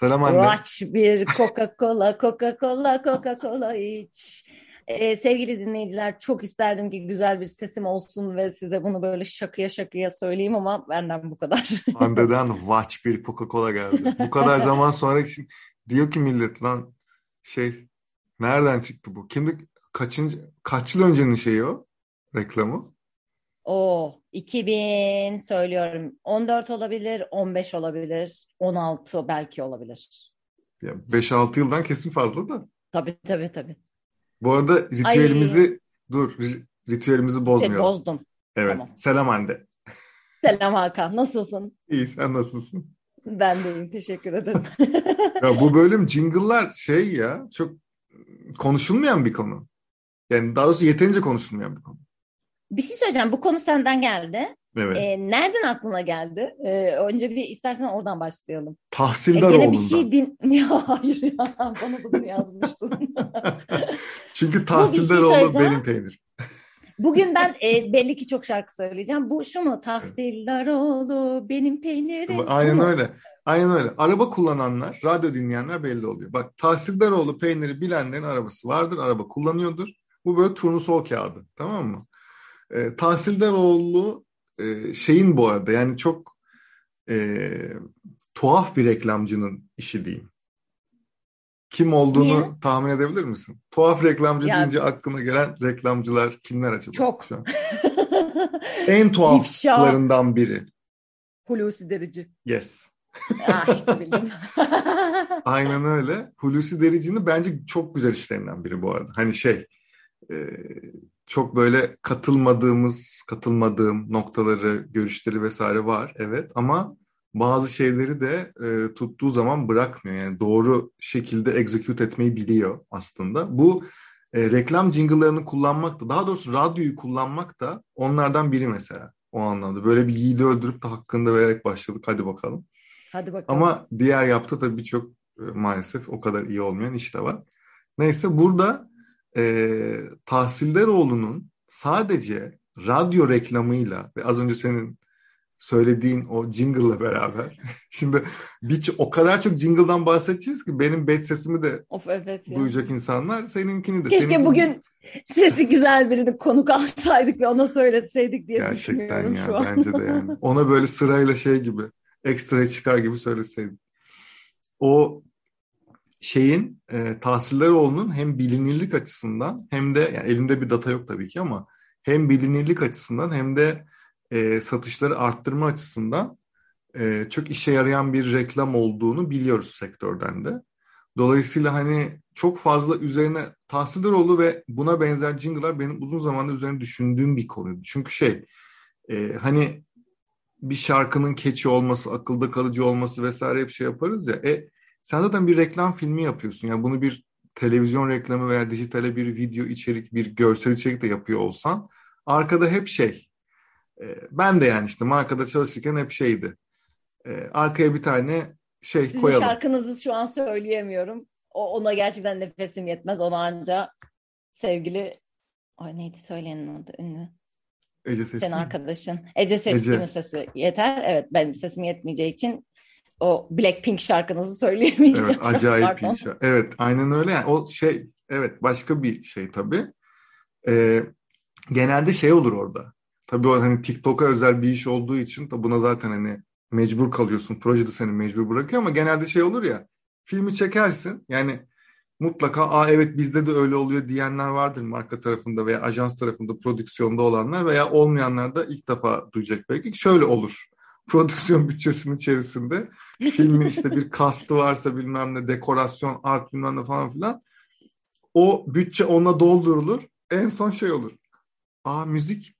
Selam anne. Aç bir Coca-Cola, Coca-Cola, Coca-Cola iç. Ee, sevgili dinleyiciler çok isterdim ki güzel bir sesim olsun ve size bunu böyle şakıya şakıya söyleyeyim ama benden bu kadar. Hande'den watch bir Coca-Cola geldi. Bu kadar zaman sonra diyor ki millet lan şey nereden çıktı bu? Kimdi kaçıncı kaç yıl öncenin şeyi o reklamı? O 2000 söylüyorum 14 olabilir, 15 olabilir, 16 belki olabilir. Ya 5-6 yıldan kesin fazla da. Tabii tabii tabii. Bu arada ritüelimizi Ay. dur ritüelimizi bozmayalım. Bozdum. Evet. Tamam. Selam Hande. Selam Hakan. Nasılsın? İyi sen nasılsın? Ben de iyiyim. Teşekkür ederim. ya bu bölüm jingle'lar şey ya çok konuşulmayan bir konu. Yani daha doğrusu yeterince konuşulmayan bir konu. Bir şey söyleyeceğim. Bu konu senden geldi. Evet. Ee, nereden aklına geldi? Ee, önce bir istersen oradan başlayalım. Tahsildar ee, bir şey din... Ya hayır ya. Bana bunu yazmıştın. Çünkü Tahsildaroğlu şey benim peynir. Bugün ben e, belli ki çok şarkı söyleyeceğim. Bu şu mu? Tahsildaroğlu benim peynirim. İşte, aynen öyle. Aynen öyle. Araba kullananlar, radyo dinleyenler belli oluyor. Bak Tahsildaroğlu peyniri bilenlerin arabası vardır. Araba kullanıyordur. Bu böyle turnusol kağıdı. Tamam mı? E, Tahsildaroğlu e, şeyin bu arada yani çok e, tuhaf bir reklamcının işi diyeyim. Kim olduğunu Niye? tahmin edebilir misin? Tuhaf reklamcı ya, deyince aklına gelen reklamcılar kimler acaba? Çok. Şu an? en tuhaflarından biri. Hulusi Derici. Yes. ah işte bildim. Aynen öyle. Hulusi Derici'nin bence çok güzel işlerinden biri bu arada. Hani şey e, çok böyle katılmadığımız, katılmadığım noktaları, görüşleri vesaire var evet ama bazı şeyleri de e, tuttuğu zaman bırakmıyor. Yani doğru şekilde execute etmeyi biliyor aslında. Bu e, reklam jingle'larını kullanmak da, daha doğrusu radyoyu kullanmak da onlardan biri mesela o anlamda. Böyle bir yiğidi öldürüp de hakkında vererek başladık. Hadi bakalım. Hadi bakalım. Ama diğer yaptığı tabii birçok e, maalesef o kadar iyi olmayan iş de var. Neyse burada e, Tahsildaroğlu'nun sadece radyo reklamıyla ve az önce senin söylediğin o jingle'la beraber. Şimdi bir, o kadar çok jingle'dan bahsedeceğiz ki benim bet sesimi de of, evet ya. duyacak insanlar. Seninkini de. Keşke seninkini... bugün sesi güzel birini konuk alsaydık ve ona söyletseydik diye Gerçekten düşünüyorum ya, şu an. Bence de yani. Ona böyle sırayla şey gibi ekstra çıkar gibi söyleseydik. O şeyin e, Tahsilleroğlu'nun hem bilinirlik açısından hem de yani elimde bir data yok tabii ki ama hem bilinirlik açısından hem de e, satışları arttırma açısından e, çok işe yarayan bir reklam olduğunu biliyoruz sektörden de. Dolayısıyla hani çok fazla üzerine Tahsilleroğlu ve buna benzer jingle'lar benim uzun zamandır üzerine düşündüğüm bir konuydu. Çünkü şey e, hani bir şarkının keçi olması, akılda kalıcı olması vesaire hep şey yaparız ya. E, sen zaten bir reklam filmi yapıyorsun. Yani bunu bir televizyon reklamı veya dijitale bir video içerik, bir görsel içerik de yapıyor olsan arkada hep şey. E, ben de yani işte markada çalışırken hep şeydi. E, arkaya bir tane şey Sizin koyalım. şarkınızı şu an söyleyemiyorum. O, ona gerçekten nefesim yetmez. Ona anca sevgili Ay neydi söyleyenin adı ünlü? Ece Seçkin. Senin arkadaşın. Ece Seçkin'in sesi yeter. Evet benim sesim yetmeyeceği için o Blackpink şarkınızı söyleyemeyeceğim. Evet acayip bir şarkı. Evet aynen öyle. Yani o şey evet başka bir şey tabii. Ee, genelde şey olur orada. Tabii o hani TikTok'a özel bir iş olduğu için da buna zaten hani mecbur kalıyorsun. Proje de seni mecbur bırakıyor ama genelde şey olur ya filmi çekersin yani mutlaka aa evet bizde de öyle oluyor diyenler vardır marka tarafında veya ajans tarafında prodüksiyonda olanlar veya olmayanlar da ilk defa duyacak belki. Şöyle olur prodüksiyon bütçesinin içerisinde filmin işte bir kastı varsa bilmem ne dekorasyon, art bilmem ne falan filan o bütçe ona doldurulur. En son şey olur. Aa müzik.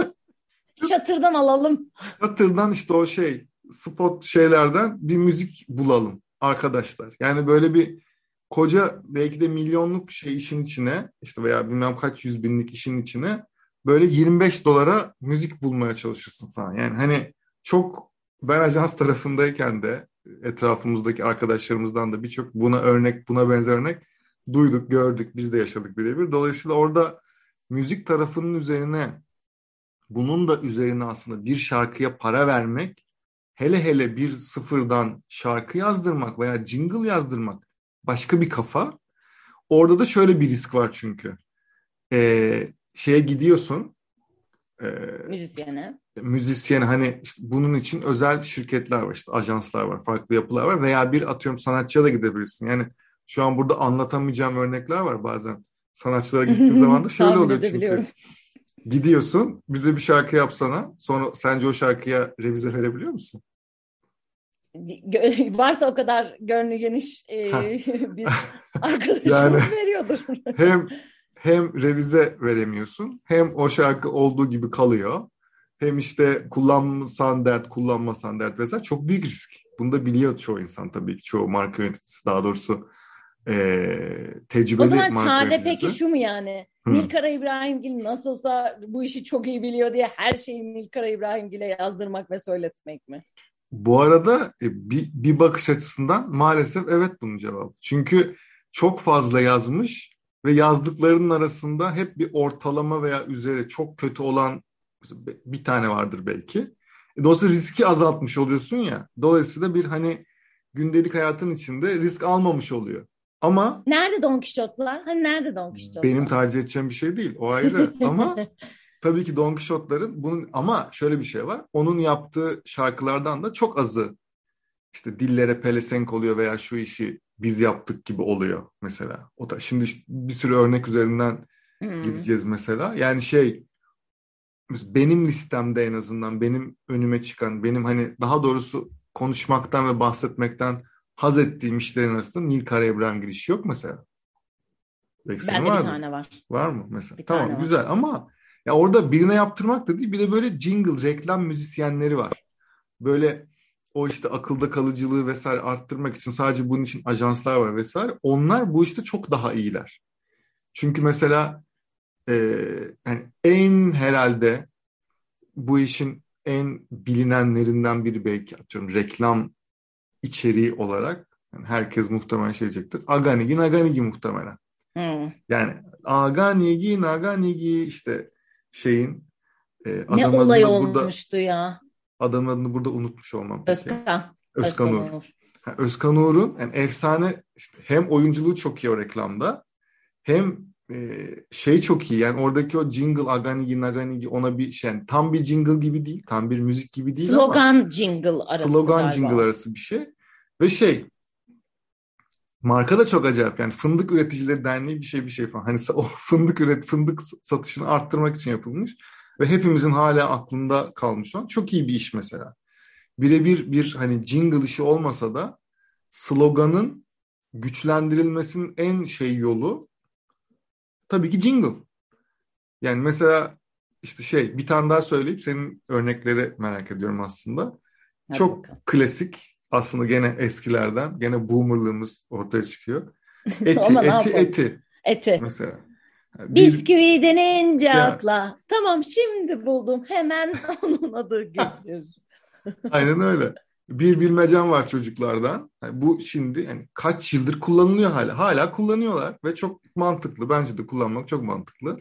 Çatırdan alalım. Çatırdan işte o şey spot şeylerden bir müzik bulalım arkadaşlar. Yani böyle bir koca belki de milyonluk şey işin içine işte veya bilmem kaç yüz binlik işin içine böyle 25 dolara müzik bulmaya çalışırsın falan. Yani hani çok ben ajans tarafındayken de etrafımızdaki arkadaşlarımızdan da birçok buna örnek, buna benzer örnek duyduk, gördük, biz de yaşadık birebir. Dolayısıyla orada müzik tarafının üzerine bunun da üzerine aslında bir şarkıya para vermek hele hele bir sıfırdan şarkı yazdırmak veya jingle yazdırmak başka bir kafa. Orada da şöyle bir risk var çünkü. Ee, şeye gidiyorsun. E, müzisyene. Müzisyene hani işte bunun için özel şirketler var işte ajanslar var farklı yapılar var veya bir atıyorum sanatçıya da gidebilirsin. Yani şu an burada anlatamayacağım örnekler var bazen. Sanatçılara gittiğin zaman da şöyle oluyor çünkü. Gidiyorsun bize bir şarkı yapsana sonra sence o şarkıya revize verebiliyor musun? varsa o kadar gönlü geniş e, bir arkadaşımız yani, veriyordur. hem hem revize veremiyorsun hem o şarkı olduğu gibi kalıyor. Hem işte kullanmasan dert, kullanmasan dert vesaire çok büyük risk. Bunu da biliyor çoğu insan tabii ki. Çoğu marka yöneticisi daha doğrusu e, tecrübeli marka yöneticisi. O zaman çare peki şu mu yani? Hı. Nilkara İbrahimgil nasılsa bu işi çok iyi biliyor diye her şeyi Nilkara İbrahimgil'e yazdırmak ve söyletmek mi? Bu arada e, bir, bir bakış açısından maalesef evet bunun cevabı. Çünkü çok fazla yazmış ve yazdıklarının arasında hep bir ortalama veya üzeri çok kötü olan bir tane vardır belki. E, dolayısıyla riski azaltmış oluyorsun ya. Dolayısıyla bir hani gündelik hayatın içinde risk almamış oluyor. Ama nerede Don Quixote'lar? Hani nerede Don Quixote'lar? Benim tercih edeceğim bir şey değil. O ayrı. Ama tabii ki Don Quixote'ların bunun ama şöyle bir şey var. Onun yaptığı şarkılardan da çok azı işte dillere pelesenk oluyor veya şu işi biz yaptık gibi oluyor mesela. O da şimdi bir sürü örnek üzerinden hmm. gideceğiz mesela. Yani şey benim listemde en azından benim önüme çıkan benim hani daha doğrusu konuşmaktan ve bahsetmekten haz ettiğim işlerin arasında Nil Karaebran girişi yok mesela. Belki Bende bir tane var. Var mı mesela? Bir tamam güzel var. ama ya orada birine yaptırmak da değil bir de böyle jingle reklam müzisyenleri var. Böyle o işte akılda kalıcılığı vesaire arttırmak için sadece bunun için ajanslar var vesaire. Onlar bu işte çok daha iyiler. Çünkü mesela e, yani en herhalde bu işin en bilinenlerinden biri belki atıyorum reklam içeriği olarak yani herkes muhtemelen şey diyecektir. Aganigi Naganigi muhtemelen. Hmm. Yani Aganigi Naganigi işte şeyin e, ne olay olmuştu burada, ya. Adamın adını burada unutmuş olmam. Özkan. Özkan, Özkan Uğur. Uğur. Ha, Özkan Uğur'un yani efsane işte hem oyunculuğu çok iyi o reklamda hem e, şey çok iyi yani oradaki o jingle aganigi naganigi ona bir şey yani tam bir jingle gibi değil tam bir müzik gibi değil slogan ama jingle arası slogan galiba. jingle arası bir şey ve şey marka da çok acayip yani fındık üreticileri derneği bir şey bir şey falan hani o fındık üret fındık satışını arttırmak için yapılmış ve hepimizin hala aklında kalmış olan çok iyi bir iş mesela birebir bir hani jingle işi olmasa da sloganın güçlendirilmesinin en şey yolu tabii ki jingle. Yani mesela işte şey bir tane daha söyleyip senin örnekleri merak ediyorum aslında. Hadi Çok bakalım. klasik aslında gene eskilerden gene boomerlığımız ortaya çıkıyor. Eti, eti, eti. Eti. Mesela. Bir, Bisküvi denince ya, akla. Tamam şimdi buldum. Hemen onun adı gelir. Aynen öyle. Bir bilmecem var çocuklardan. Yani bu şimdi yani kaç yıldır kullanılıyor hala. Hala kullanıyorlar ve çok mantıklı. Bence de kullanmak çok mantıklı.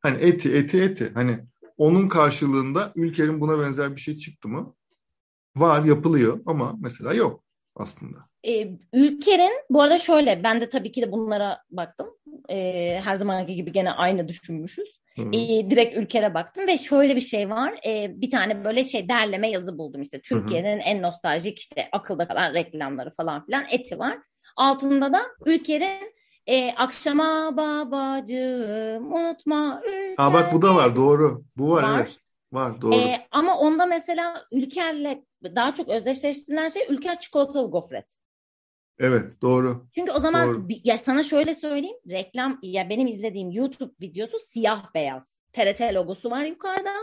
Hani eti eti eti. Hani onun karşılığında ülkenin buna benzer bir şey çıktı mı? Var yapılıyor ama mesela yok aslında. E, ülkenin bu arada şöyle ben de tabii ki de bunlara baktım. E, her zamanki gibi gene aynı düşünmüşüz. E, direkt ülkere baktım ve şöyle bir şey var. E, bir tane böyle şey derleme yazı buldum işte. Türkiye'nin en nostaljik işte akılda kalan reklamları falan filan eti var. Altında da ülkenin e, akşama babacığım unutma. Aa bak bu da var doğru. Bu var, var. evet. Var doğru. E, ama onda mesela ülkerle daha çok özdeşleştirilen şey ülker çikolatalı gofret. Evet doğru. Çünkü o zaman doğru. ya sana şöyle söyleyeyim reklam ya benim izlediğim YouTube videosu siyah beyaz. TRT logosu var yukarıda.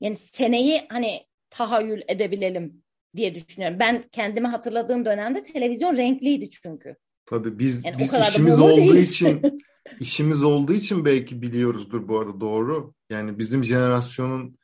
Yani seneyi hani tahayyül edebilelim diye düşünüyorum. Ben kendimi hatırladığım dönemde televizyon renkliydi çünkü. Tabii biz, yani biz işimiz olduğu değiliz. için işimiz olduğu için belki biliyoruzdur bu arada doğru. Yani bizim jenerasyonun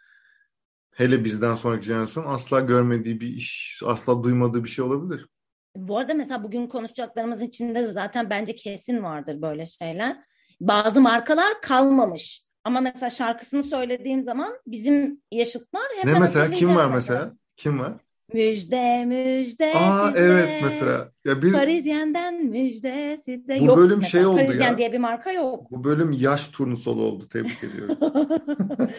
hele bizden sonraki jenerasyon asla görmediği bir iş, asla duymadığı bir şey olabilir. Bu arada mesela bugün konuşacaklarımız içinde de zaten bence kesin vardır böyle şeyler. Bazı markalar kalmamış. Ama mesela şarkısını söylediğim zaman bizim yaşıtlar hep Ne mesela kim var mesela? Kim var? Müjde müjde Aa size. evet mesela. Ya bir Parisyen'den müjde size. Bu yok bölüm mesela. şey oldu Parisyen ya. diye bir marka yok. bu bölüm yaş turnusolu oldu. Tebrik ediyorum.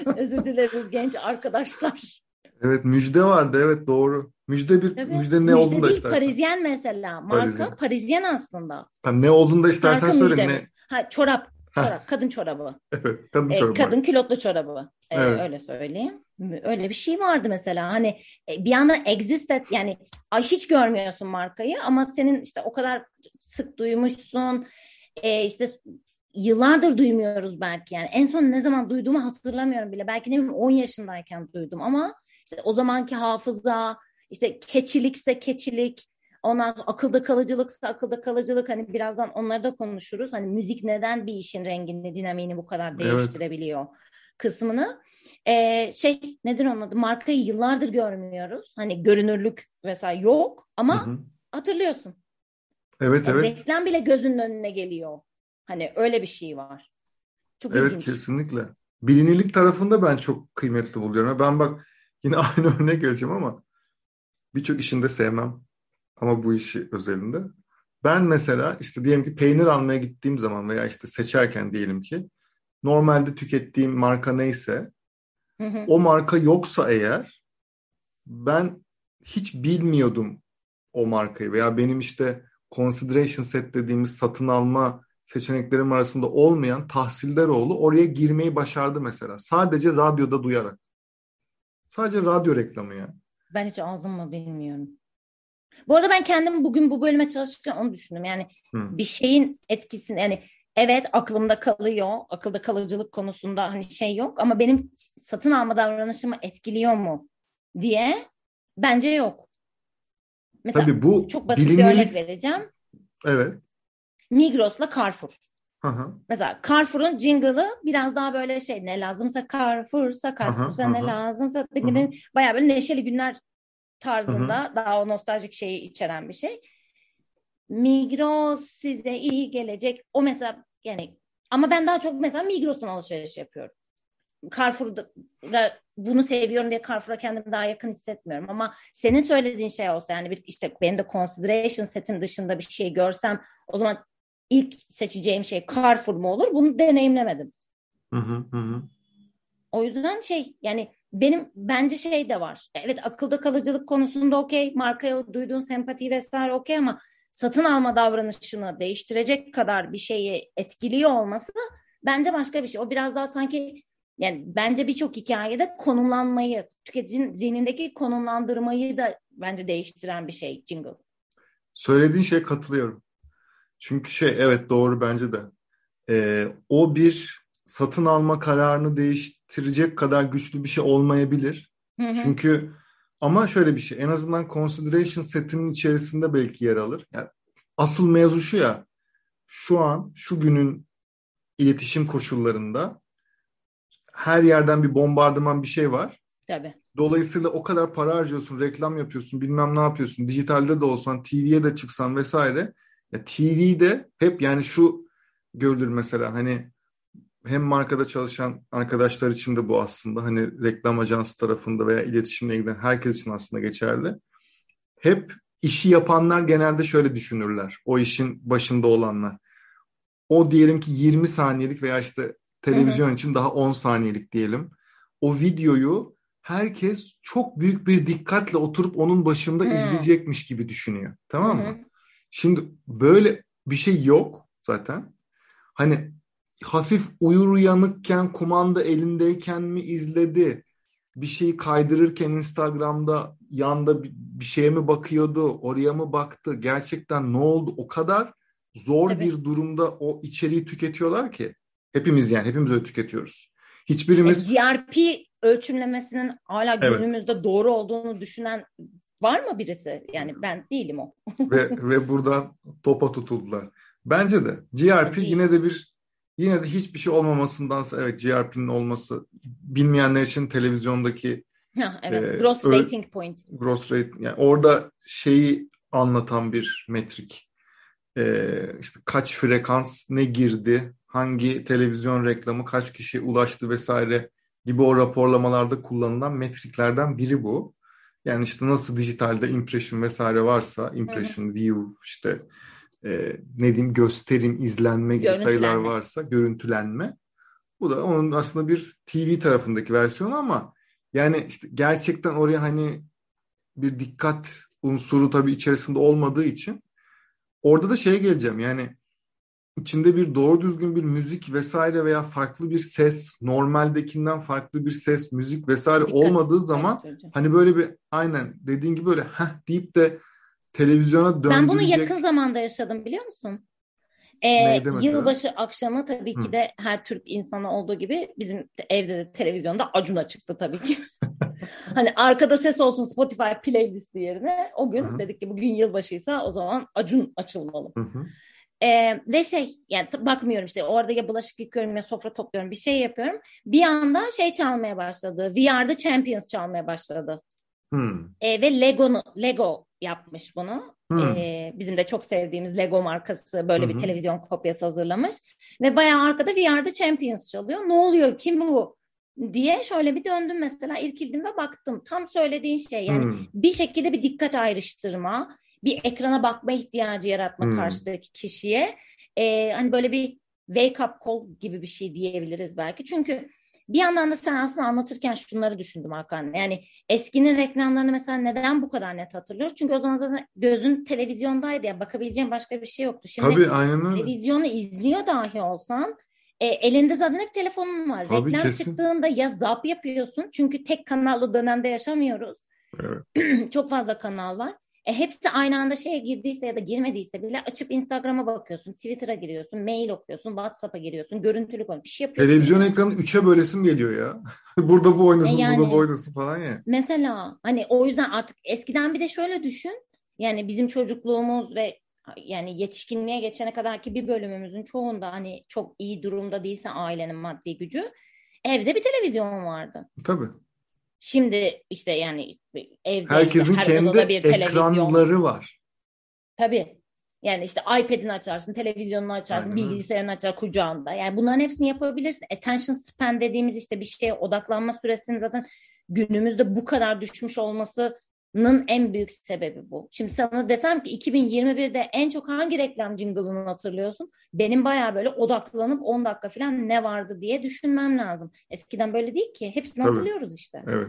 Özür dileriz genç arkadaşlar. Evet müjde vardı evet doğru. Müjde bir Tabii. müjde ne Müjde olduğunu da istersen. Parisyen mesela. Marka Parisyen. Parisyen, aslında. Tamam, ne olduğunu da istersen Marka söyle. müjde Ne? Ha, çorap. Çorap. Kadın çorabı. Evet kadın E, çorabı. kadın kilotlu çorabı. E, Evet. Öyle söyleyeyim. Öyle bir şey vardı mesela. Hani e, bir anda exist et yani ay hiç görmüyorsun markayı ama senin işte o kadar sık duymuşsun. E, işte yıllardır duymuyoruz belki yani. En son ne zaman duyduğumu hatırlamıyorum bile. Belki ne bileyim 10 yaşındayken duydum ama işte o zamanki hafıza, işte keçilikse keçilik, ondan sonra akılda kalıcılıksa akılda kalıcılık hani birazdan onları da konuşuruz. Hani müzik neden bir işin rengini, dinamiğini bu kadar Evet. değiştirebiliyor kısmını. Ee, şey nedir onun adı? Markayı yıllardır görmüyoruz. Hani görünürlük vesaire yok ama Hı hı. hatırlıyorsun. Evet Yani evet. Reklam bile gözünün önüne geliyor. Hani öyle bir şey var. Çok Evet ilginç. kesinlikle. Bilinirlik tarafında ben çok kıymetli buluyorum. Ben bak yine aynı örnek geleceğim ama birçok işinde sevmem. Ama bu işi özelinde. Ben mesela işte diyelim ki peynir almaya gittiğim zaman veya işte seçerken diyelim ki normalde tükettiğim marka neyse Hı hı. o marka yoksa eğer ben hiç bilmiyordum o markayı veya benim işte consideration set dediğimiz satın alma seçeneklerim arasında olmayan Tahsildaroğlu oraya girmeyi başardı mesela. Sadece radyoda duyarak. Sadece radyo reklamı ya. Ben hiç aldım mı bilmiyorum. Bu arada ben kendim bugün bu bölüme çalışırken onu düşündüm. Yani Hı. bir şeyin etkisini yani evet aklımda kalıyor. Akılda kalıcılık konusunda hani şey yok ama benim satın alma davranışımı etkiliyor mu diye bence yok. Mesela Tabii bu çok basit bir örnek vereceğim. Evet. Migros'la Carrefour. Hı hı. Mesela Carrefour'un jingle'ı biraz daha böyle şey ne lazımsa Carrefour'sa Carrefour'sa Aha, ne aha. lazımsa Hı bayağı böyle neşeli günler tarzında daha o nostaljik şeyi içeren bir şey. Migros size iyi gelecek. O mesela yani ama ben daha çok mesela Migros'tan alışveriş yapıyorum. Carrefour'da da bunu seviyorum diye Carrefour'a kendimi daha yakın hissetmiyorum ama senin söylediğin şey olsa yani bir işte benim de consideration setim dışında bir şey görsem o zaman ilk seçeceğim şey Carrefour mu olur? Bunu deneyimlemedim. Hı hı hı. O yüzden şey yani benim bence şey de var. Evet akılda kalıcılık konusunda okey. Markaya duyduğun sempati vesaire okey ama satın alma davranışını değiştirecek kadar bir şeyi etkiliyor olması bence başka bir şey. O biraz daha sanki yani bence birçok hikayede konumlanmayı, tüketicinin zihnindeki konumlandırmayı da bence değiştiren bir şey jingle. Söylediğin şeye katılıyorum. Çünkü şey evet doğru bence de. Ee, o bir satın alma kararını değiştirecek kadar güçlü bir şey olmayabilir. Hı hı. Çünkü ama şöyle bir şey en azından consideration setinin içerisinde belki yer alır. Yani asıl mevzu şu ya şu an şu günün iletişim koşullarında her yerden bir bombardıman bir şey var. Tabii. Dolayısıyla o kadar para harcıyorsun, reklam yapıyorsun, bilmem ne yapıyorsun. Dijitalde de olsan, TV'ye de çıksan vesaire. Ya TV'de hep yani şu görülür mesela hani hem markada çalışan arkadaşlar için de bu aslında hani reklam ajansı tarafında veya iletişimle ilgilenen herkes için aslında geçerli. Hep işi yapanlar genelde şöyle düşünürler. O işin başında olanlar. O diyelim ki 20 saniyelik veya işte televizyon için daha 10 saniyelik diyelim. O videoyu herkes çok büyük bir dikkatle oturup onun başında Hı. izleyecekmiş gibi düşünüyor. Tamam mı? Şimdi böyle bir şey yok zaten. Hani hafif uyur uyanıkken kumanda elindeyken mi izledi? Bir şeyi kaydırırken Instagram'da yanda bir- şeye mi bakıyordu? Oraya mı baktı? Gerçekten ne oldu? O kadar zor Tabii. bir durumda o içeriği tüketiyorlar ki. Hepimiz yani hepimiz öyle tüketiyoruz. E, Hiçbirimiz GRP ölçümlemesinin hala Evet. günümüzde doğru olduğunu düşünen var mı birisi? Yani ben değilim o. ve ve buradan topa tutuldular. Bence de GRP Değil. yine de bir yine de hiçbir şey olmamasındansa evet GRP'nin olması bilmeyenler için televizyondaki evet. Ee, Gross öyle- rating point. gross rate yani orada şeyi anlatan bir metrik. Ee, işte kaç frekans ne girdi, hangi televizyon reklamı kaç kişiye ulaştı vesaire gibi o raporlamalarda kullanılan metriklerden biri bu. Yani işte nasıl dijitalde impression vesaire varsa impression, view işte e, ne diyeyim gösterim, izlenme gibi sayılar varsa görüntülenme. Bu da onun aslında bir TV tarafındaki versiyonu ama yani işte gerçekten oraya hani bir dikkat unsuru tabii içerisinde olmadığı için orada da şeye geleceğim. Yani içinde bir doğru düzgün bir müzik vesaire veya farklı bir ses, normaldekinden farklı bir ses, müzik vesaire Dikkat olmadığı zaman hani böyle bir aynen dediğin gibi böyle heh deyip de televizyona döndürecek. Ben bunu yakın zamanda yaşadım biliyor musun? Ee, yılbaşı akşamı tabii ki de her Türk insanı olduğu gibi bizim evde de televizyonda Acun'a çıktı tabii ki. hani arkada ses olsun Spotify playlist yerine o gün Hı-hı. dedik ki bugün yılbaşıysa o zaman Acun açılmalı. Hı-hı. Ee, ve şey yani bakmıyorum işte orada ya bulaşık yıkıyorum ya sofra topluyorum bir şey yapıyorum. Bir anda şey çalmaya başladı. VR'da Champions çalmaya başladı. Hmm. Ee, ve Lego Lego yapmış bunu. Hmm. Ee, bizim de çok sevdiğimiz Lego markası böyle hmm. bir televizyon kopyası hazırlamış. Ve bayağı arkada VR'da Champions çalıyor. Ne oluyor? Kim bu? diye şöyle bir döndüm mesela irkildim ve baktım. Tam söylediğin şey yani hmm. bir şekilde bir dikkat ayrıştırma, bir ekrana bakma ihtiyacı yaratma hmm. karşıdaki kişiye. Ee, hani böyle bir wake up call gibi bir şey diyebiliriz belki. Çünkü bir yandan da sen aslında anlatırken şunları düşündüm Hakan. Yani eskinin reklamlarını mesela neden bu kadar net hatırlıyoruz? Çünkü o zaman zaten gözün televizyondaydı ya bakabileceğin başka bir şey yoktu. Şimdi Tabii aynen öyle. Televizyonu izliyor dahi olsan e, elinde zaten hep telefonun var. Tabii, Reklam kesin. çıktığında ya zap yapıyorsun çünkü tek kanallı dönemde yaşamıyoruz. Evet. Çok fazla kanal var. E, hepsi aynı anda şeye girdiyse ya da girmediyse bile açıp Instagram'a bakıyorsun, Twitter'a giriyorsun, mail okuyorsun, WhatsApp'a giriyorsun, görüntülü konu bir şey yapıyorsun. Televizyon ekranı üçe bölesim geliyor ya. burada bu oynasın, e yani, burada bu oynasın falan ya. Mesela hani o yüzden artık eskiden bir de şöyle düşün. Yani bizim çocukluğumuz ve yani yetişkinliğe geçene kadar ki bir bölümümüzün çoğunda hani çok iyi durumda değilse ailenin maddi gücü evde bir televizyon vardı. Tabii. Şimdi işte yani evde herkesin işte her kendi bir ekranları var. Tabii. Yani işte iPad'ini açarsın, televizyonunu açarsın, Aynen. bilgisayarını açar kucağında. Yani bunların hepsini yapabilirsin. Attention span dediğimiz işte bir şeye odaklanma süresinin zaten günümüzde bu kadar düşmüş olması Nın en büyük sebebi bu. Şimdi sana desem ki 2021'de en çok hangi reklam jingle'ını hatırlıyorsun? Benim bayağı böyle odaklanıp 10 dakika falan ne vardı diye düşünmem lazım. Eskiden böyle değil ki. Hepsini Tabii. hatırlıyoruz işte. Evet.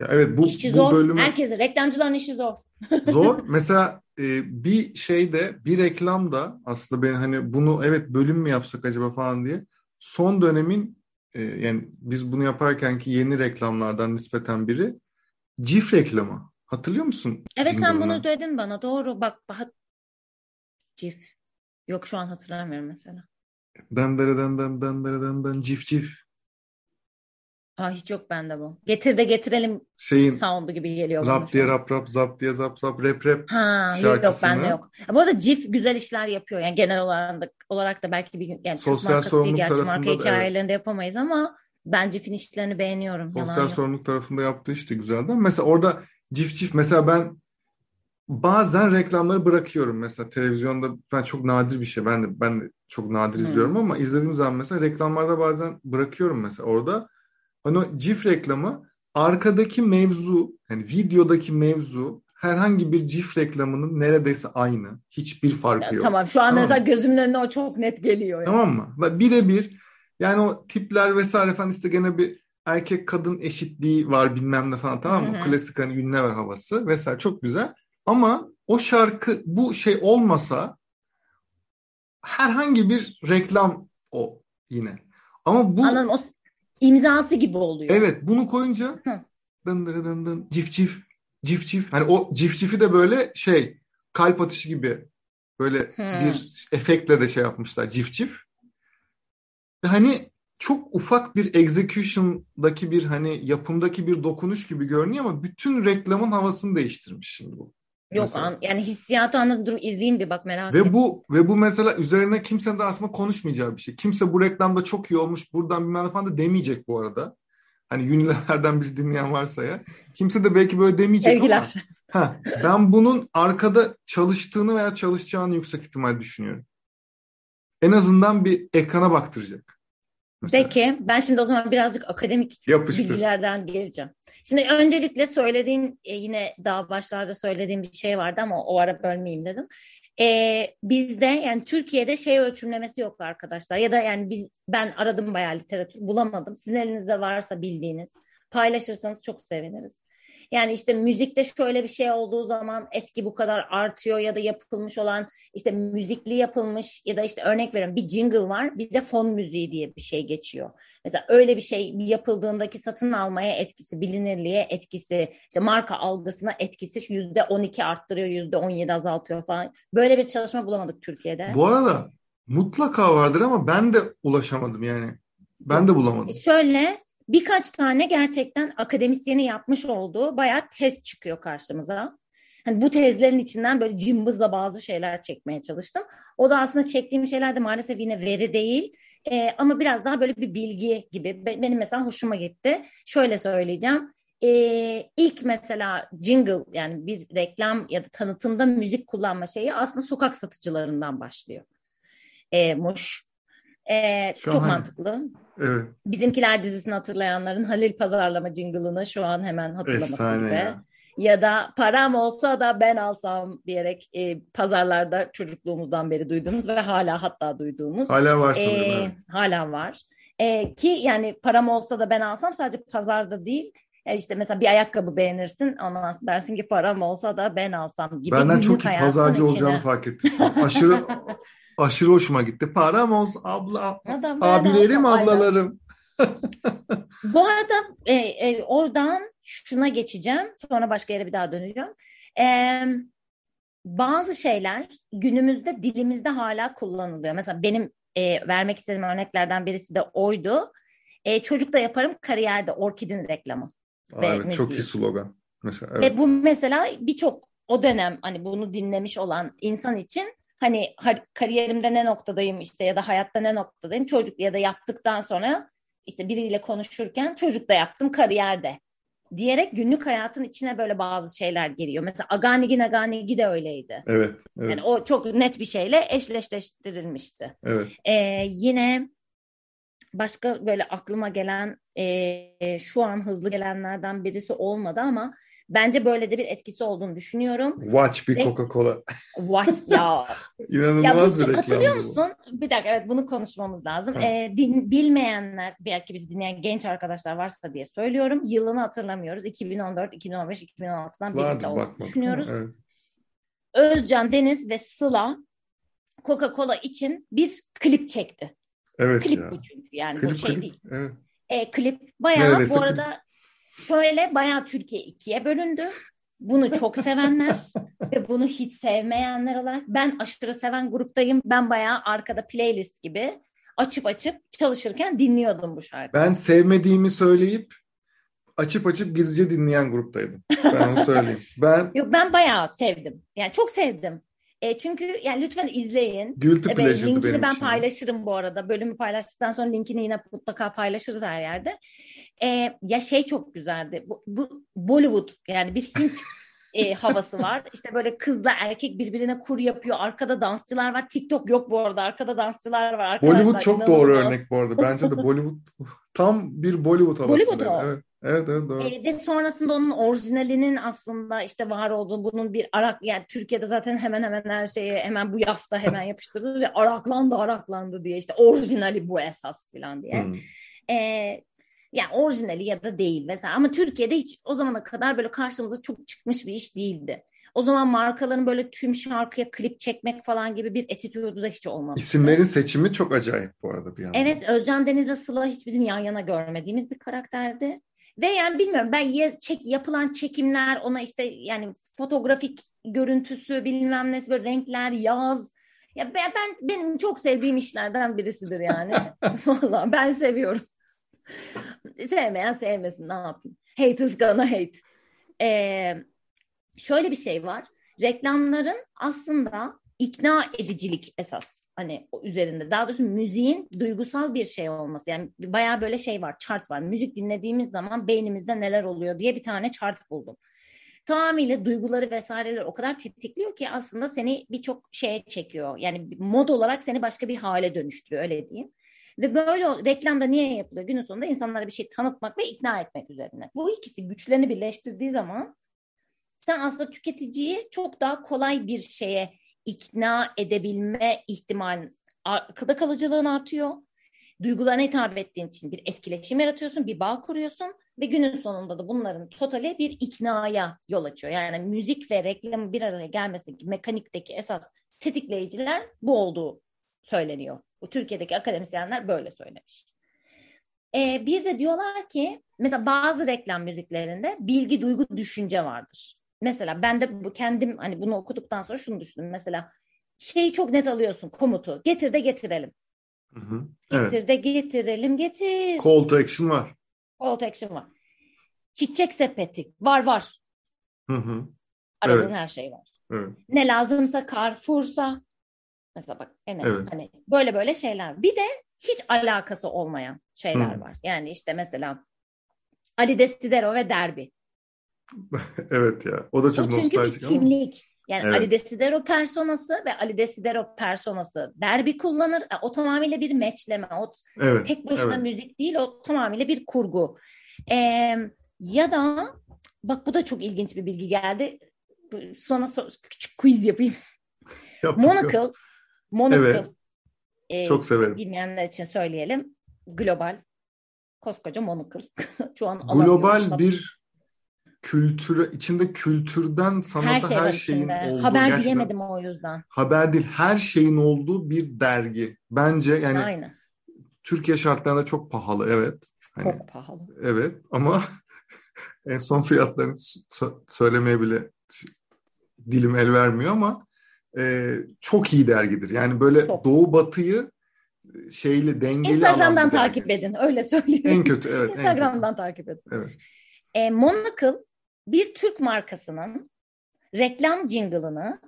Ya evet bu, İşçi bu zor. Bölümü... Herkesin. Reklamcıların işi zor. zor. Mesela e, bir şeyde bir reklamda aslında ben hani bunu evet bölüm mü yapsak acaba falan diye son dönemin e, yani biz bunu yaparken ki yeni reklamlardan nispeten biri Cif reklamı. Hatırlıyor musun? Evet sen bunu dedin bana. Doğru. Bak bak. Cif. Yok şu an hatırlamıyorum mesela. Dandara dan dan dandara dan dan cif cif. Aa, hiç yok bende bu. Getir de getirelim Şeyin, sound'u gibi geliyor. Rap diye rap rap, zap diye zap zap, rap rap ha, Yok yok bende yok. Bu arada Cif güzel işler yapıyor. Yani genel olarak da, olarak da belki bir gün yani Sosyal sorumluluk gerçi marka hikayelerinde evet. yapamayız ama ben Cif'in işlerini beğeniyorum. Sosyal sorumluluk tarafında yaptığı işte güzeldi. Mesela orada cif cif mesela ben bazen reklamları bırakıyorum mesela televizyonda ben çok nadir bir şey ben de ben de çok nadir hmm. izliyorum ama izlediğim zaman mesela reklamlarda bazen bırakıyorum mesela orada hani o cif reklamı arkadaki mevzu yani videodaki mevzu herhangi bir cif reklamının neredeyse aynı. Hiçbir farkı ya, yok. Tamam şu an tamam. mesela gözümün önüne o çok net geliyor. Yani. Tamam mı? Birebir yani o tipler vesaire falan işte gene bir erkek kadın eşitliği var bilmem ne falan tamam mı? Hı-hı. Klasik hani ünlü var havası vesaire çok güzel. Ama o şarkı bu şey olmasa herhangi bir reklam o yine. Ama bu Anladım. O imzası gibi oluyor. Evet bunu koyunca Hı. dın dın dın dın cif cif cif cif hani o cif cifi de böyle şey kalp atışı gibi böyle Hı. bir efektle de şey yapmışlar cif cif. Ve hani çok ufak bir execution'daki bir hani yapımdaki bir dokunuş gibi görünüyor ama bütün reklamın havasını değiştirmiş şimdi bu. Yok an, yani hissiyatı anladım dur izleyeyim bir bak merak ve bu ve bu mesela üzerine kimsenin de aslında konuşmayacağı bir şey. Kimse bu reklamda çok iyi olmuş buradan bilmem falan da demeyecek bu arada. Hani Unilever'den biz dinleyen varsa ya. Kimse de belki böyle demeyecek Sevgiler. ama ha, ben bunun arkada çalıştığını veya çalışacağını yüksek ihtimal düşünüyorum. En azından bir ekrana baktıracak. Mesela. Peki ben şimdi o zaman birazcık akademik Yapıştır. bilgilerden geleceğim. Şimdi öncelikle söylediğin e, yine daha başlarda söylediğim bir şey vardı ama o ara bölmeyeyim dedim. E, bizde yani Türkiye'de şey ölçümlemesi yok arkadaşlar ya da yani biz ben aradım bayağı literatür bulamadım. Sizin elinizde varsa bildiğiniz paylaşırsanız çok seviniriz. Yani işte müzikte şöyle bir şey olduğu zaman etki bu kadar artıyor ya da yapılmış olan işte müzikli yapılmış ya da işte örnek veriyorum bir jingle var bir de fon müziği diye bir şey geçiyor. Mesela öyle bir şey yapıldığındaki satın almaya etkisi, bilinirliğe etkisi, işte marka algısına etkisi yüzde on iki arttırıyor, yüzde on yedi azaltıyor falan. Böyle bir çalışma bulamadık Türkiye'de. Bu arada mutlaka vardır ama ben de ulaşamadım yani. Ben de bulamadım. Şöyle birkaç tane gerçekten akademisyeni yapmış olduğu bayağı tez çıkıyor karşımıza. Hani bu tezlerin içinden böyle cımbızla bazı şeyler çekmeye çalıştım. O da aslında çektiğim şeyler de maalesef yine veri değil. Ee, ama biraz daha böyle bir bilgi gibi. Benim mesela hoşuma gitti. Şöyle söyleyeceğim. Ee, ilk mesela jingle yani bir reklam ya da tanıtımda müzik kullanma şeyi aslında sokak satıcılarından başlıyor. Ee, Muş. Ee, çok mantıklı. Evet. Bizimkiler dizisini hatırlayanların Halil pazarlama jingle'ını şu an hemen hatırlaması Efsane gibi. Ya. ya da param olsa da ben alsam diyerek e, pazarlarda çocukluğumuzdan beri duyduğumuz ve hala hatta duyduğumuz. Hala var sanırım. E, evet. Hala var. E, ki yani param olsa da ben alsam sadece pazarda değil e işte mesela bir ayakkabı beğenirsin ondan dersin ki param olsa da ben alsam gibi. Benden çok iyi pazarcı içine... olacağını fark ettim. Aşırı Aşırı hoşuma gitti. Param olsun abla, Adam, abilerim, ablalarım. Bu arada e, e, oradan şuna geçeceğim. Sonra başka yere bir daha döneceğim. E, bazı şeyler günümüzde dilimizde hala kullanılıyor. Mesela benim e, vermek istediğim örneklerden birisi de oydu. E, çocuk da yaparım kariyerde orkidin reklamı. Aa, evet, çok iyi slogan. Mesela, evet. Ve bu mesela birçok o dönem hani bunu dinlemiş olan insan için hani kariyerimde ne noktadayım işte ya da hayatta ne noktadayım çocuk ya da yaptıktan sonra işte biriyle konuşurken çocuk da yaptım kariyerde diyerek günlük hayatın içine böyle bazı şeyler geliyor. Mesela Aganigi Naganigi de öyleydi. Evet, evet. Yani o çok net bir şeyle eşleştirilmişti. Evet. Ee, yine başka böyle aklıma gelen e, şu an hızlı gelenlerden birisi olmadı ama Bence böyle de bir etkisi olduğunu düşünüyorum. Watch bir Coca-Cola. Watch ya. İnanılmaz ya bu, bir Hatırlıyor musun? Bir dakika evet bunu konuşmamız lazım. Ee, din, bilmeyenler belki bizi dinleyen genç arkadaşlar varsa diye söylüyorum. Yılını hatırlamıyoruz. 2014, 2015, 2016'dan birisi olduğunu düşünüyoruz. Evet. Özcan Deniz ve Sıla Coca-Cola için bir klip çekti. Evet klip ya. bu çünkü yani klip, bu şey klip. değil. Evet. E, klip bayağı Neredeyse bu arada klip Şöyle bayağı Türkiye ikiye bölündü. Bunu çok sevenler ve bunu hiç sevmeyenler olarak ben aşırı seven gruptayım. Ben bayağı arkada playlist gibi açıp açıp çalışırken dinliyordum bu şarkıyı. Ben sevmediğimi söyleyip açıp açıp gizlice dinleyen gruptaydım. Ben onu söyleyeyim. Ben Yok ben bayağı sevdim. Yani çok sevdim. E, çünkü yani lütfen izleyin. Guilty e, linkini benim ben için. paylaşırım bu arada. Bölümü paylaştıktan sonra linkini yine mutlaka paylaşırız her yerde. E, ya şey çok güzeldi. Bu, bu Bollywood yani bir Hint e, havası var. İşte böyle kızla erkek birbirine kur yapıyor. Arkada dansçılar var. TikTok yok bu arada. Arkada dansçılar var. Arkadaşlar, Bollywood çok inanılmaz. doğru örnek bu arada. Bence de Bollywood tam bir Bollywood havası. Bollywood o. Evet. Evet evet doğru. E, ve sonrasında onun orijinalinin aslında işte var olduğu bunun bir arak yani Türkiye'de zaten hemen hemen her şeye hemen bu yafta hemen yapıştırılır ve araklandı araklandı diye işte orijinali bu esas falan diye. Hmm. E, yani orijinali ya da değil mesela ama Türkiye'de hiç o zamana kadar böyle karşımıza çok çıkmış bir iş değildi. O zaman markaların böyle tüm şarkıya klip çekmek falan gibi bir etitüdü de hiç olmamıştı. İsimlerin seçimi çok acayip bu arada bir yandan. Evet Özcan Deniz'le Sıla hiç bizim yan yana görmediğimiz bir karakterdi. Ve yani bilmiyorum ben ya, çek, yapılan çekimler ona işte yani fotoğrafik görüntüsü bilmem nesi böyle renkler yaz. Ya ben, ben benim çok sevdiğim işlerden birisidir yani. Vallahi ben seviyorum. Sevmeyen sevmesin ne yapayım. Haters gonna hate. Ee, şöyle bir şey var. Reklamların aslında ikna edicilik esas hani üzerinde. Daha doğrusu müziğin duygusal bir şey olması. Yani bayağı böyle şey var, chart var. Müzik dinlediğimiz zaman beynimizde neler oluyor diye bir tane chart buldum. Tamamıyla duyguları vesaireleri o kadar tetikliyor ki aslında seni birçok şeye çekiyor. Yani mod olarak seni başka bir hale dönüştürüyor öyle diyeyim. Ve böyle reklamda niye yapılıyor? Günün sonunda insanlara bir şey tanıtmak ve ikna etmek üzerine. Bu ikisi güçlerini birleştirdiği zaman sen aslında tüketiciyi çok daha kolay bir şeye ikna edebilme ihtimalin akılda kalıcılığın artıyor. Duygularına hitap ettiğin için bir etkileşim yaratıyorsun, bir bağ kuruyorsun ve günün sonunda da bunların totali bir iknaya yol açıyor. Yani müzik ve reklamın bir araya gelmesindeki mekanikteki esas tetikleyiciler bu olduğu söyleniyor. Bu Türkiye'deki akademisyenler böyle söylemiş. Ee, bir de diyorlar ki mesela bazı reklam müziklerinde bilgi, duygu, düşünce vardır. Mesela ben de bu kendim hani bunu okuduktan sonra şunu düşündüm. Mesela şeyi çok net alıyorsun komutu. Getir de getirelim. Hı hı. Getir Evet. de getirelim getir. Call to action var. Call to action var. Çiçek sepeti var var. Hı hı. Aradığın Evet. her şey var. Evet. Ne lazımsa Carrefour'sa mesela bak gene Evet. hani böyle böyle şeyler. Bir de hiç alakası olmayan şeyler Hı. var. Yani işte mesela Ali Desidero ve Derbi. Evet ya. O da çok o çünkü bir nostaljik ama. kimlik. Yani Evet. Ali Desidero personası ve Ali Desidero personası derbi kullanır. E, O tamamıyla bir meçleme. O Evet. tek başına evet. müzik değil. O tamamıyla bir kurgu. Ee, ya da bak bu da çok ilginç bir bilgi geldi. Sonra so- küçük quiz yapayım. Yaptık, Monocle. Monocle. Evet. e, Çok severim. bilmeyenler için söyleyelim. Global. Koskoca Monocle. Şu an. Global bir kültüre içinde kültürden sanata her her, şey var şeyin içinde. olduğu Haber gerçekten diyemedim o yüzden. haber değil her şeyin olduğu bir dergi. Bence yani Aynen. Türkiye şartlarında çok pahalı evet. Hani, Çok pahalı. evet ama en son fiyatlarını sö- söylemeye bile dilim el vermiyor ama e, çok iyi dergidir. Yani böyle Çok. doğu batıyı şeyli dengeli Instagram'dan dergi. takip edin. Öyle söyleyeyim. En kötü evet. en kötü. Instagram'dan takip edin. Evet. E, Monocle bir Türk markasının reklam jingle'ını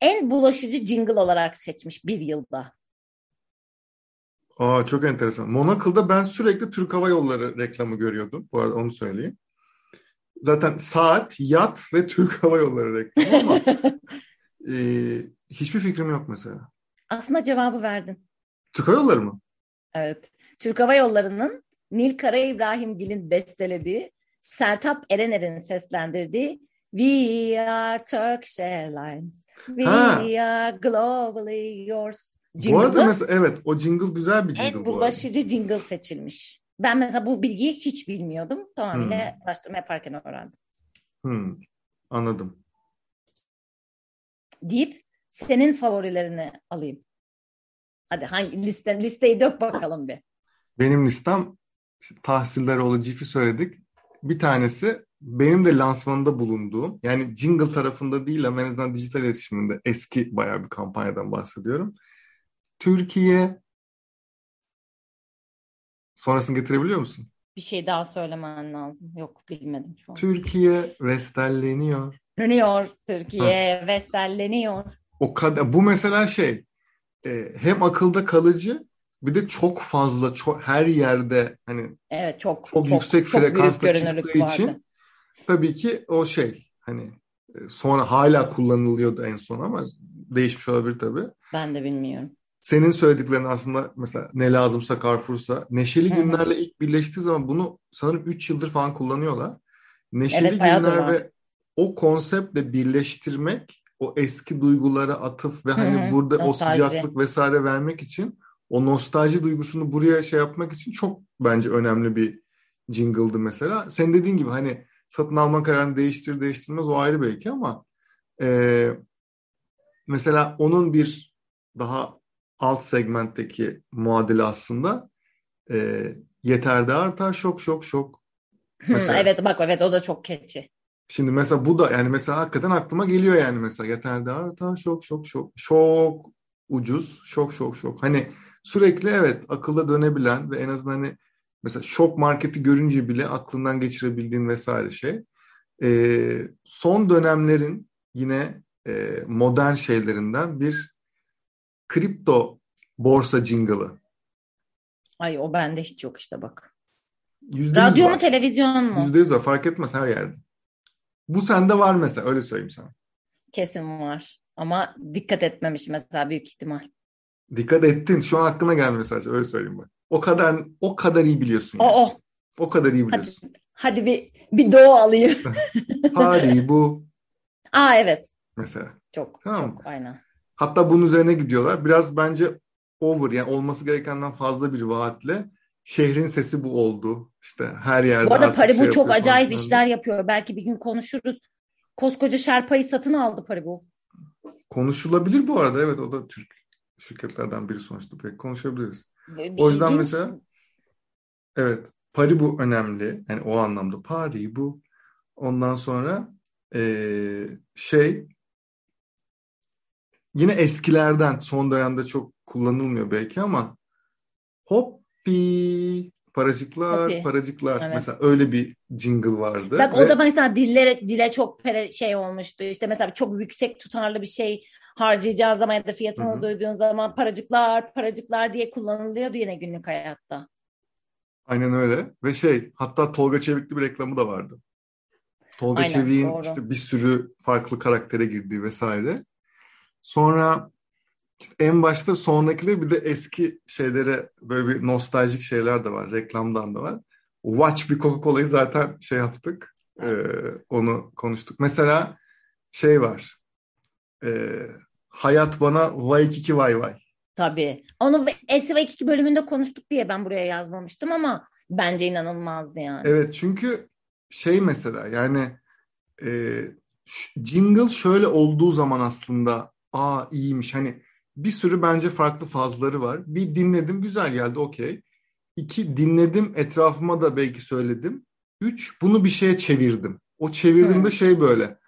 en bulaşıcı jingle olarak seçmiş bir yılda. Aa çok enteresan. Monacle'da ben sürekli Türk Hava Yolları reklamı görüyordum. Bu arada onu söyleyeyim. Zaten saat, yat ve Türk Hava Yolları reklamı ama e, hiçbir fikrim yok mesela. Aslında cevabı verdin. Türk Hava Yolları mı? Evet. Türk Hava Yolları'nın Nil Kara İbrahimgil'in bestelediği, Sertap Erener'in seslendirdiği We are Turkish Airlines. We Ha. are globally yours. Bu arada Jingle'ı mesela evet o jingle güzel bir jingle en bu arada. bulaşıcı jingle seçilmiş. Ben mesela bu bilgiyi hiç bilmiyordum. Tamamıyla Hmm. araştırma yaparken öğrendim. Hmm, anladım. Deyip senin favorilerini alayım. Hadi hangi liste, listeyi dök bakalım bir. Benim listem işte Tahsildaroğlu Cif'i söyledik. Bir tanesi benim de lansmanında bulunduğum yani jingle tarafında değil ama en azından dijital iletişiminde eski bayağı bir kampanyadan bahsediyorum. Türkiye sonrasını getirebiliyor musun? Bir şey daha söylemen lazım. Yok bilmedim şu an. Türkiye vestelleniyor. Dönüyor Türkiye, vestelleniyor. O kadar bu mesela şey e, hem akılda kalıcı bir de çok fazla çok her yerde hani Evet çok Çok yüksek çok frekansta çıktığı için vardı. tabii ki o şey hani e, sonra hala kullanılıyordu en son ama değişmiş olabilir tabii. Ben de bilmiyorum. Senin söylediklerin aslında mesela ne lazımsa Carrefour'sa Neşeli. Günler'le ilk birleştiği zaman bunu sanırım 3 yıldır falan kullanıyorlar. Neşeli Evet, Günler ve o konseptle birleştirmek o eski duygulara atıf ve hani burada nostalji. o sıcaklık vesaire vermek için o nostalji duygusunu buraya şey yapmak için çok bence önemli bir jingle'dı mesela. Sen dediğin gibi hani satın alma kararını değiştir değiştirmez o ayrı belki ama e, mesela onun bir daha alt segmentteki muadili aslında e, yeter de artar şok şok şok. Mesela. evet bak evet o da çok keçi. Şimdi mesela bu da yani mesela hakikaten aklıma geliyor yani mesela yeter de artar şok şok şok şok ucuz şok şok şok. Hani sürekli evet akılda dönebilen ve en azından hani mesela şok marketi görünce bile aklından geçirebildiğin vesaire şey. Ee, son dönemlerin yine e, modern şeylerinden bir kripto borsa jingle'ı. Ay o bende hiç yok işte bak. Yüzde yüz Radyo mu televizyon mu? Yüzde yüz var fark etmez her yerde. Bu sende var mesela öyle söyleyeyim sana. Kesin var. Ama dikkat etmemiş mesela büyük ihtimal. Dikkat ettin. Şu an aklına gelmiyor sadece. Öyle söyleyeyim bak. O kadar o kadar iyi biliyorsun. Yani. O o. O kadar iyi Hadi, biliyorsun. hadi bir bir doğu alayım. Pari bu Aa evet. mesela. Çok Tamam. çok aynen. Hatta bunun üzerine gidiyorlar. Biraz bence over yani olması gerekenden fazla bir vaatle şehrin sesi bu oldu. İşte her yerde Bu arada Paribu şey çok acayip falan. işler yapıyor. Belki bir gün konuşuruz. Koskoca Şerpa'yı satın aldı Paribu. Konuşulabilir bu arada. Evet o da Türk şirketlerden biri sonuçta. Pek konuşabiliriz. O yüzden mesela evet Paribu önemli. Yani o anlamda Paribu. Ondan sonra eee, şey yine eskilerden son dönemde çok kullanılmıyor belki ama hoppi paracıklar Hoppi. paracıklar Evet. mesela öyle bir jingle vardı Bak ve o da mesela dillere, dile çok pere, şey olmuştu. İşte mesela çok yüksek tutarlı bir şey harcayacağın zaman ya da fiyatını Hı hı. duyduğun zaman paracıklar, paracıklar diye kullanılıyordu yine günlük hayatta. aynen öyle ve şey hatta Tolga Çevikli bir reklamı da vardı. Tolga Aynen, Çevik'in doğru. işte bir sürü farklı karaktere girdiği vesaire. Sonra en başta sonrakiler bir de eski şeylere böyle bir nostaljik şeyler de var. Reklamdan da var. Watch bir Coca-Cola'yı zaten şey yaptık. Ee, onu konuştuk. Mesela şey var. Ee, hayat bana vay kiki vay vay. Tabii. Onu SV2 bölümünde konuştuk diye ben buraya yazmamıştım ama bence inanılmazdı yani. Evet çünkü şey mesela yani e, jingle şöyle olduğu zaman aslında aa iyiymiş. Hani bir sürü bence farklı fazları var. Bir dinledim güzel geldi okey. İki dinledim etrafıma da belki söyledim. Üç bunu bir şeye çevirdim. O çevirdiğimde Hı. şey böyle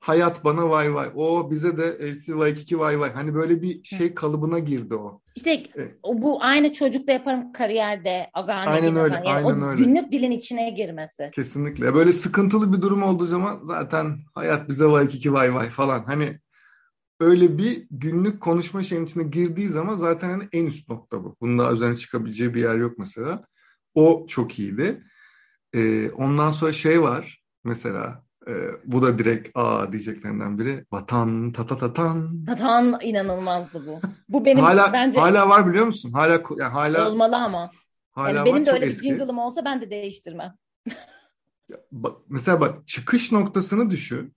hayat bana vay vay. O bize de LC2 vay vay. Hani böyle bir şey kalıbına girdi o. İşte Evet. bu aynı çocukla yaparım kariyerde, Agarne Aynen öyle. Yani aynen o öyle. günlük dilin içine girmesi. Kesinlikle. Böyle sıkıntılı bir durum olduğu zaman zaten hayat bize vay kiki vay vay falan. Hani öyle bir günlük konuşma şeyin içine girdiği zaman zaten hani en üst nokta bu. Bunun daha üzerine çıkabileceği bir yer yok mesela. O çok iyiydi. Ee, ondan sonra şey var mesela e, bu da direkt aa diyeceklerinden biri. Vatan tata tatan. İnanılmazdı bu. Bu benim Hala bence hala var biliyor musun? Hala yani hala olmalı ama. hala Yani var benim de çok öyle bir jingle'ım olsa ben de değiştirmem. Bak, mesela bak çıkış noktasını düşün.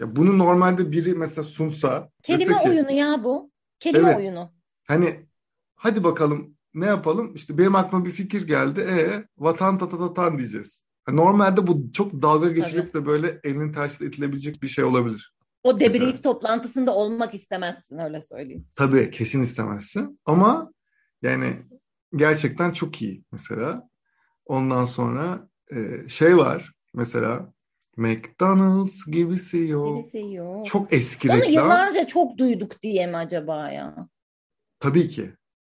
Ya bunu normalde biri mesela sunsa Kelime ki oyunu ya bu. Kelime Evet. oyunu. hani hadi bakalım ne yapalım? İşte benim aklıma bir fikir geldi. E vatan tatatatan diyeceğiz. Normalde bu çok dalga geçilip de böyle elinin tersine itilebilecek bir şey olabilir. O debrief Mesela. toplantısında olmak istemezsin öyle söyleyeyim. Tabii kesin istemezsin ama yani gerçekten çok iyi mesela. Ondan sonra e, şey var mesela McDonald's gibisi yok. Birisi yok. Çok eski Onu reklam. yıllarca çok duyduk diye mi acaba ya? Tabii ki.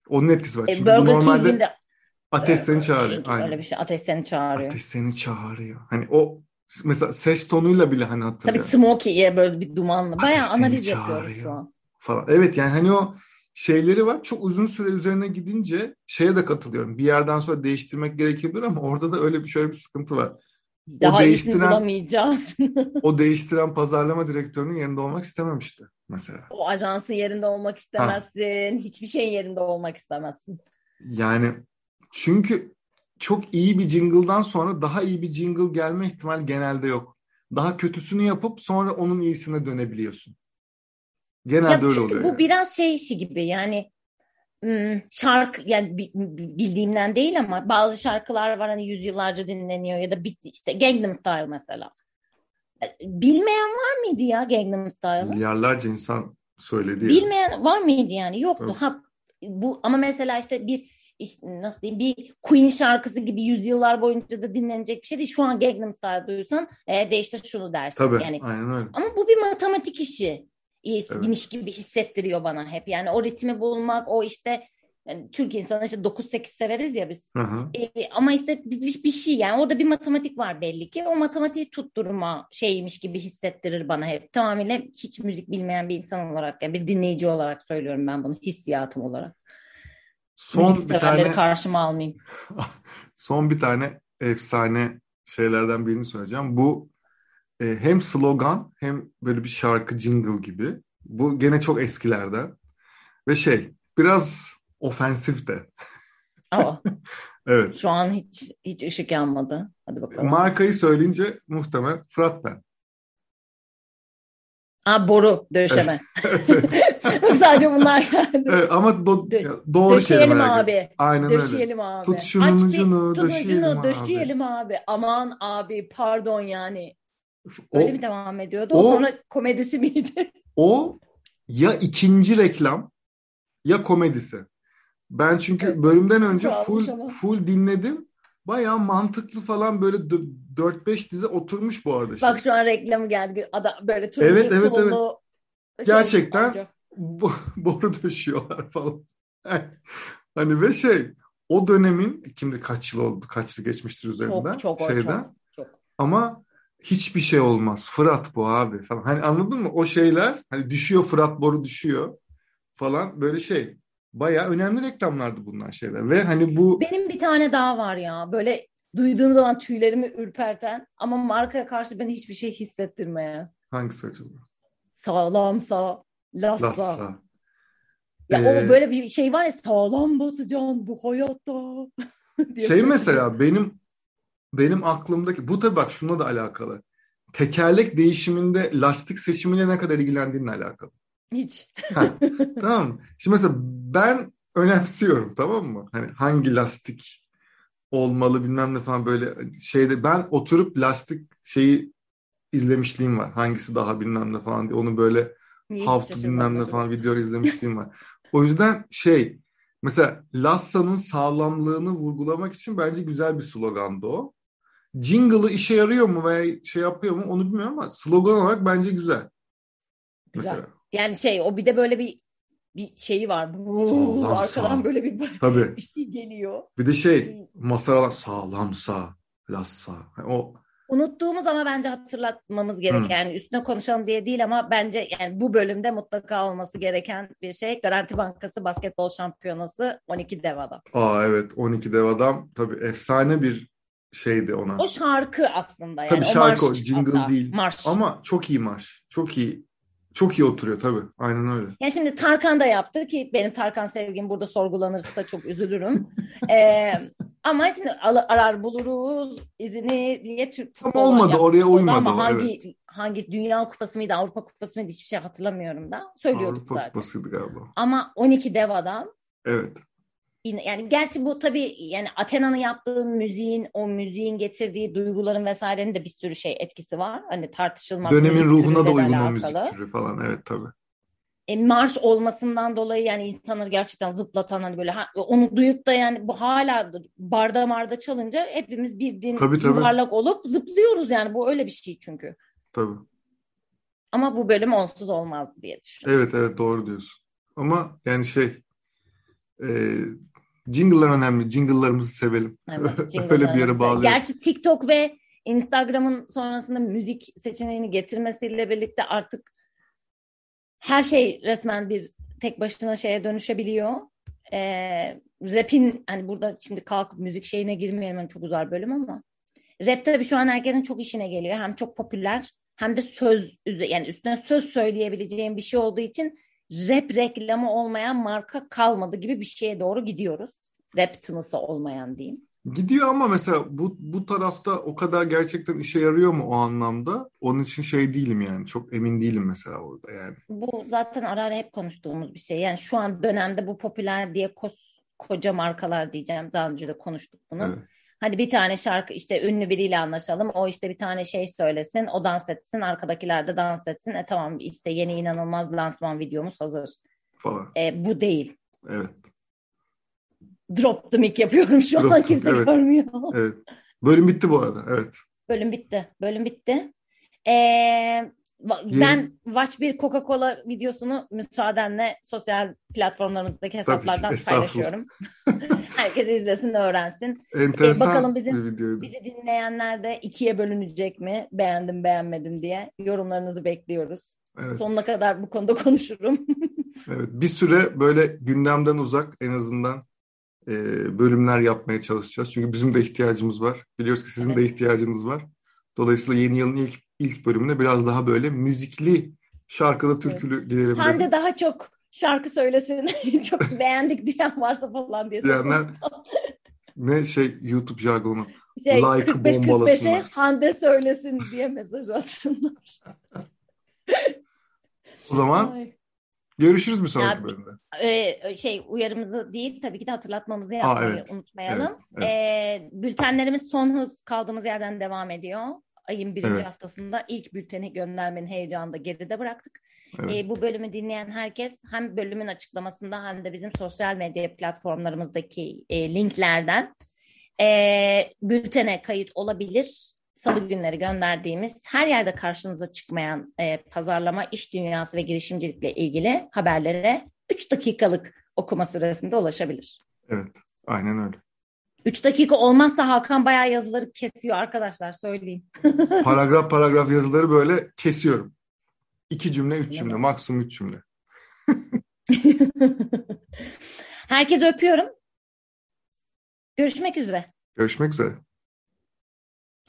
Onun etkisi var. E, Çünkü bu Burger normalde King'in de ateş seni çağırıyor. Aynen. öyle bir şey ateş seni çağırıyor. Ateş seni çağırıyor. Hani o mesela ses tonuyla bile hani Tabii. Smokey'e böyle bir dumanlı. Ateş Bayağı seni analiz yapıyoruz çağırıyor. şu an. falan. Evet yani hani o şeyleri var. Çok uzun süre üzerine gidince şeye de katılıyorum. Bir yerden sonra değiştirmek gerekebilir ama orada da öyle bir şöyle bir sıkıntı var. Daha iyisini değiştiren- bulamayacağım. O değiştiren pazarlama direktörünün yerinde olmak istememişti mesela. O ajansın yerinde olmak istemezsin. Hiçbir şeyin yerinde olmak istemezsin. Yani çünkü çok iyi bir jingle'dan sonra daha iyi bir jingle gelme ihtimali genelde yok. Daha kötüsünü yapıp sonra onun iyisine dönebiliyorsun. Genelde Ya öyle oluyor. bu yani. biraz şey işi gibi yani şarkı yani bi- bildiğimden değil ama bazı şarkılar var hani yüzyıllarca dinleniyor ya da bitti işte Gangnam Style mesela. E, Bilmeyen var mıydı ya Gangnam Style'ı? Milyarlarca insan söyledi. Bilmeyen var mıydı yani? Yoktu. Tabii. Ha bu ama mesela işte bir işte nasıl diyeyim bir Queen şarkısı gibi yüzyıllar boyunca da dinlenecek bir şey değil. Şu an Gangnam Style duysan e, de işte şunu dersin. Tabii Yani aynen öyle. ama bu bir matematik işi Evet. gibi hissettiriyor bana hep. Yani o ritmi bulmak, o işte yani Türk insanı işte 9-8 severiz ya biz. Hı hı. E, ama işte bir, bir, şey yani orada bir matematik var belli ki. O matematiği tutturma şeymiş gibi hissettirir bana hep. Tamamıyla hiç müzik bilmeyen bir insan olarak yani bir dinleyici olarak söylüyorum ben bunu hissiyatım olarak. Son müzik bir tane karşıma almayayım. son bir tane efsane şeylerden birini söyleyeceğim. Bu e, hem slogan hem böyle bir şarkı jingle gibi. Bu gene çok eskilerden. Ve şey biraz ofensif de. Aa, Evet. şu an hiç hiç ışık yanmadı. Hadi bakalım. Markayı söyleyince muhtemelen Fırat ben. Aa, boru döşeme. Sadece bunlar geldi. Evet, ama do- Dö- doğru Döşeyelim kelime. abi. Aynen öyle. Döşeyelim abi. Tut şunun Aç bir- ucunu, tut döşeyelim ucunu, abi. döşeyelim abi. Aman abi pardon yani. O, Öyle mi devam ediyordu? O, o- sonra komedisi miydi? o ya ikinci reklam ya komedisi. Ben çünkü Evet. bölümden önce full ama. full dinledim. Bayağı mantıklı falan böyle 4-5 dize oturmuş bu arada. Bak şu an reklamı geldi. Ada böyle turuncu Evet, evet, tulumlu şey, Gerçekten amca. Bo- boru döşüyorlar falan. hani ve şey o dönemin kimdir kaç yıl oldu kaç yıl geçmiştir üzerinden Çok çok o, şeyden çok çok. ama hiçbir şey olmaz Fırat bu abi falan hani anladın mı o şeyler hani düşüyor Fırat boru düşüyor falan böyle şey bayağı önemli reklamlardı bunlar şeyler ve hani bu Benim bir tane daha var ya. Böyle duyduğum zaman tüylerimi ürperten ama markaya karşı beni hiçbir şey hissettirmeyen. hangisi acaba? Sağlamsa, lassa. Lassa. Ya Ee, o böyle bir şey var ya sağlam basacaksın bu hayatta. Şey mesela benim benim aklımdaki bu tabii bak şuna da alakalı. Tekerlek değişiminde lastik seçimiyle ne kadar ilgilendiğinle alakalı. Hiç. Ha, tamam? Şimdi mesela ben önemsiyorum tamam mı? Hani hangi lastik olmalı bilmem ne falan böyle şeyde ben oturup lastik şeyi izlemişliğim var. Hangisi daha bilmem ne falan diye. Onu böyle Niye şaşırmadım bilmem ne falan video izlemişliğim var. O yüzden şey mesela Lassa'nın sağlamlığını vurgulamak için bence güzel bir slogandı o. Jingle'ı işe yarıyor mu veya şey yapıyor mu onu bilmiyorum ama slogan olarak bence güzel. Güzel. Mesela. Yani şey o bir de böyle bir bir şeyi var. Sağlam, arkadan sağlam. böyle bir Tabii. bir şey geliyor. Bir de şey masaralar sağlamsa, lassa. Yani o Unuttuğumuz ama bence hatırlatmamız gereken Hmm. yani üstüne konuşalım diye değil ama bence yani bu bölümde mutlaka olması gereken bir şey Garanti Bankası Basketbol Şampiyonası 12 dev adam. aa evet 12 dev adam tabii efsane bir şeydi ona. O şarkı aslında yani Tabii şarkı o, marş jingle hatta, değil. Marş. Ama çok iyi marş. Çok iyi. Çok iyi oturuyor tabii. Aynen öyle. Yani şimdi Tarkan da yaptı ki benim Tarkan sevgim burada sorgulanırsa çok üzülürüm. Ee, ama şimdi arar buluruz izini diye Türk Tam olmadı, oraya uymadı Ama o, hangi hangi Dünya Kupası mıydı Avrupa Kupası mıydı hiçbir şey hatırlamıyorum da söylüyorduk Avrupa zaten. Kupası'ydı galiba. Ama 12 dev adam Evet. Yani gerçi bu tabii yani Athena'nın yaptığı müziğin o müziğin getirdiği duyguların vesairenin de bir sürü şey etkisi var. Hani tartışılmaz Dönemin ruhuna da uygun o müzik türü falan. Evet tabii. E, marş olmasından dolayı yani insanları gerçekten zıplatan hani böyle ha- onu duyup da yani bu hala barda marda çalınca hepimiz bir din Tabii, tabii. yuvarlak olup zıplıyoruz yani bu öyle bir şey çünkü. Tabii. Ama bu bölüm onsuz olmazdı diye düşünüyorum. Evet evet doğru diyorsun. Ama yani şey e, jingle'lar önemli. Jingle'larımızı sevelim. Evet, Öyle bir yere bağlıyoruz. Gerçi TikTok ve Instagram'ın sonrasında müzik seçeneğini getirmesiyle birlikte artık her şey resmen bir tek başına şeye dönüşebiliyor. Ee, rap'in hani burada şimdi kalkıp müzik şeyine girmeyelim hani çok uzar bölüm ama rap tabii şu an herkesin çok işine geliyor. Hem çok popüler hem de söz yani üstüne söz söyleyebileceğim bir şey olduğu için rap reklamı olmayan marka kalmadı gibi bir şeye doğru gidiyoruz. Rap tınısı olmayan diyeyim. Gidiyor ama mesela bu bu tarafta o kadar gerçekten işe yarıyor mu o anlamda? Onun için şey değilim yani. Çok emin değilim mesela orada yani. Bu zaten ara ara hep konuştuğumuz bir şey. Yani şu an dönemde bu popüler diye kos, koca markalar diyeceğim. Daha önce de konuştuk bunu. Evet. Hadi bir tane şarkı işte ünlü biriyle anlaşalım. O işte bir tane şey söylesin. O dans etsin. Arkadakiler de dans etsin. E tamam işte yeni inanılmaz lansman videomuz hazır. Falan. E, bu değil. Evet. Drop the mic yapıyorum şu an. Kimse evet. görmüyor. Evet. Bölüm bitti bu arada. Evet. Bölüm bitti. Bölüm bitti. Ee, ben Watch bir Coca-Cola videosunu müsaadenle sosyal platformlarımızdaki hesaplardan estağfurullah. paylaşıyorum. Herkes izlesin, öğrensin. Enteresan bakalım bizim- videoydu. Bizi dinleyenler de ikiye bölünecek mi? Beğendim, beğenmedim diye. Yorumlarınızı bekliyoruz. Evet. Sonuna kadar bu konuda konuşurum. Evet, bir süre böyle gündemden uzak en azından e, bölümler yapmaya çalışacağız. Çünkü bizim de ihtiyacımız var. Biliyoruz ki sizin de Evet. ihtiyacınız var. Dolayısıyla yeni yılın ilk ilk bölümünde biraz daha böyle müzikli şarkılı türkülü girelim Sen dedim. de daha çok şarkı söylesin çok beğendik diyen varsa falan diye. Diyenler ne şey YouTube jargonu şey, like 45 45'e bombalasınlar. Hande söylesin diye mesaj atsınlar. O zaman Ay. görüşürüz bir sonraki Ya, bölümde. Ee, şey uyarımızı değil tabii ki de hatırlatmamızı yapmayı evet. unutmayalım. Evet, Ee, bültenlerimiz son hız kaldığımız yerden devam ediyor. Ayın birinci Evet. haftasında ilk bülteni göndermenin heyecanını da geride bıraktık. Evet. Ee, bu bölümü dinleyen herkes hem bölümün açıklamasında hem de bizim sosyal medya platformlarımızdaki e, linklerden e, bültene kayıt olabilir. Salı günleri gönderdiğimiz her yerde karşınıza çıkmayan e, pazarlama, iş dünyası ve girişimcilikle ilgili haberlere 3 dakikalık okuma süresinde ulaşabilir. Evet. Aynen öyle. 3 dakika olmazsa Hakan bayağı yazıları kesiyor arkadaşlar söyleyeyim. Paragraf paragraf yazıları böyle kesiyorum. İki cümle, üç Öyle cümle. mi? Maksimum üç cümle. Herkese öpüyorum. Görüşmek üzere. Görüşmek üzere.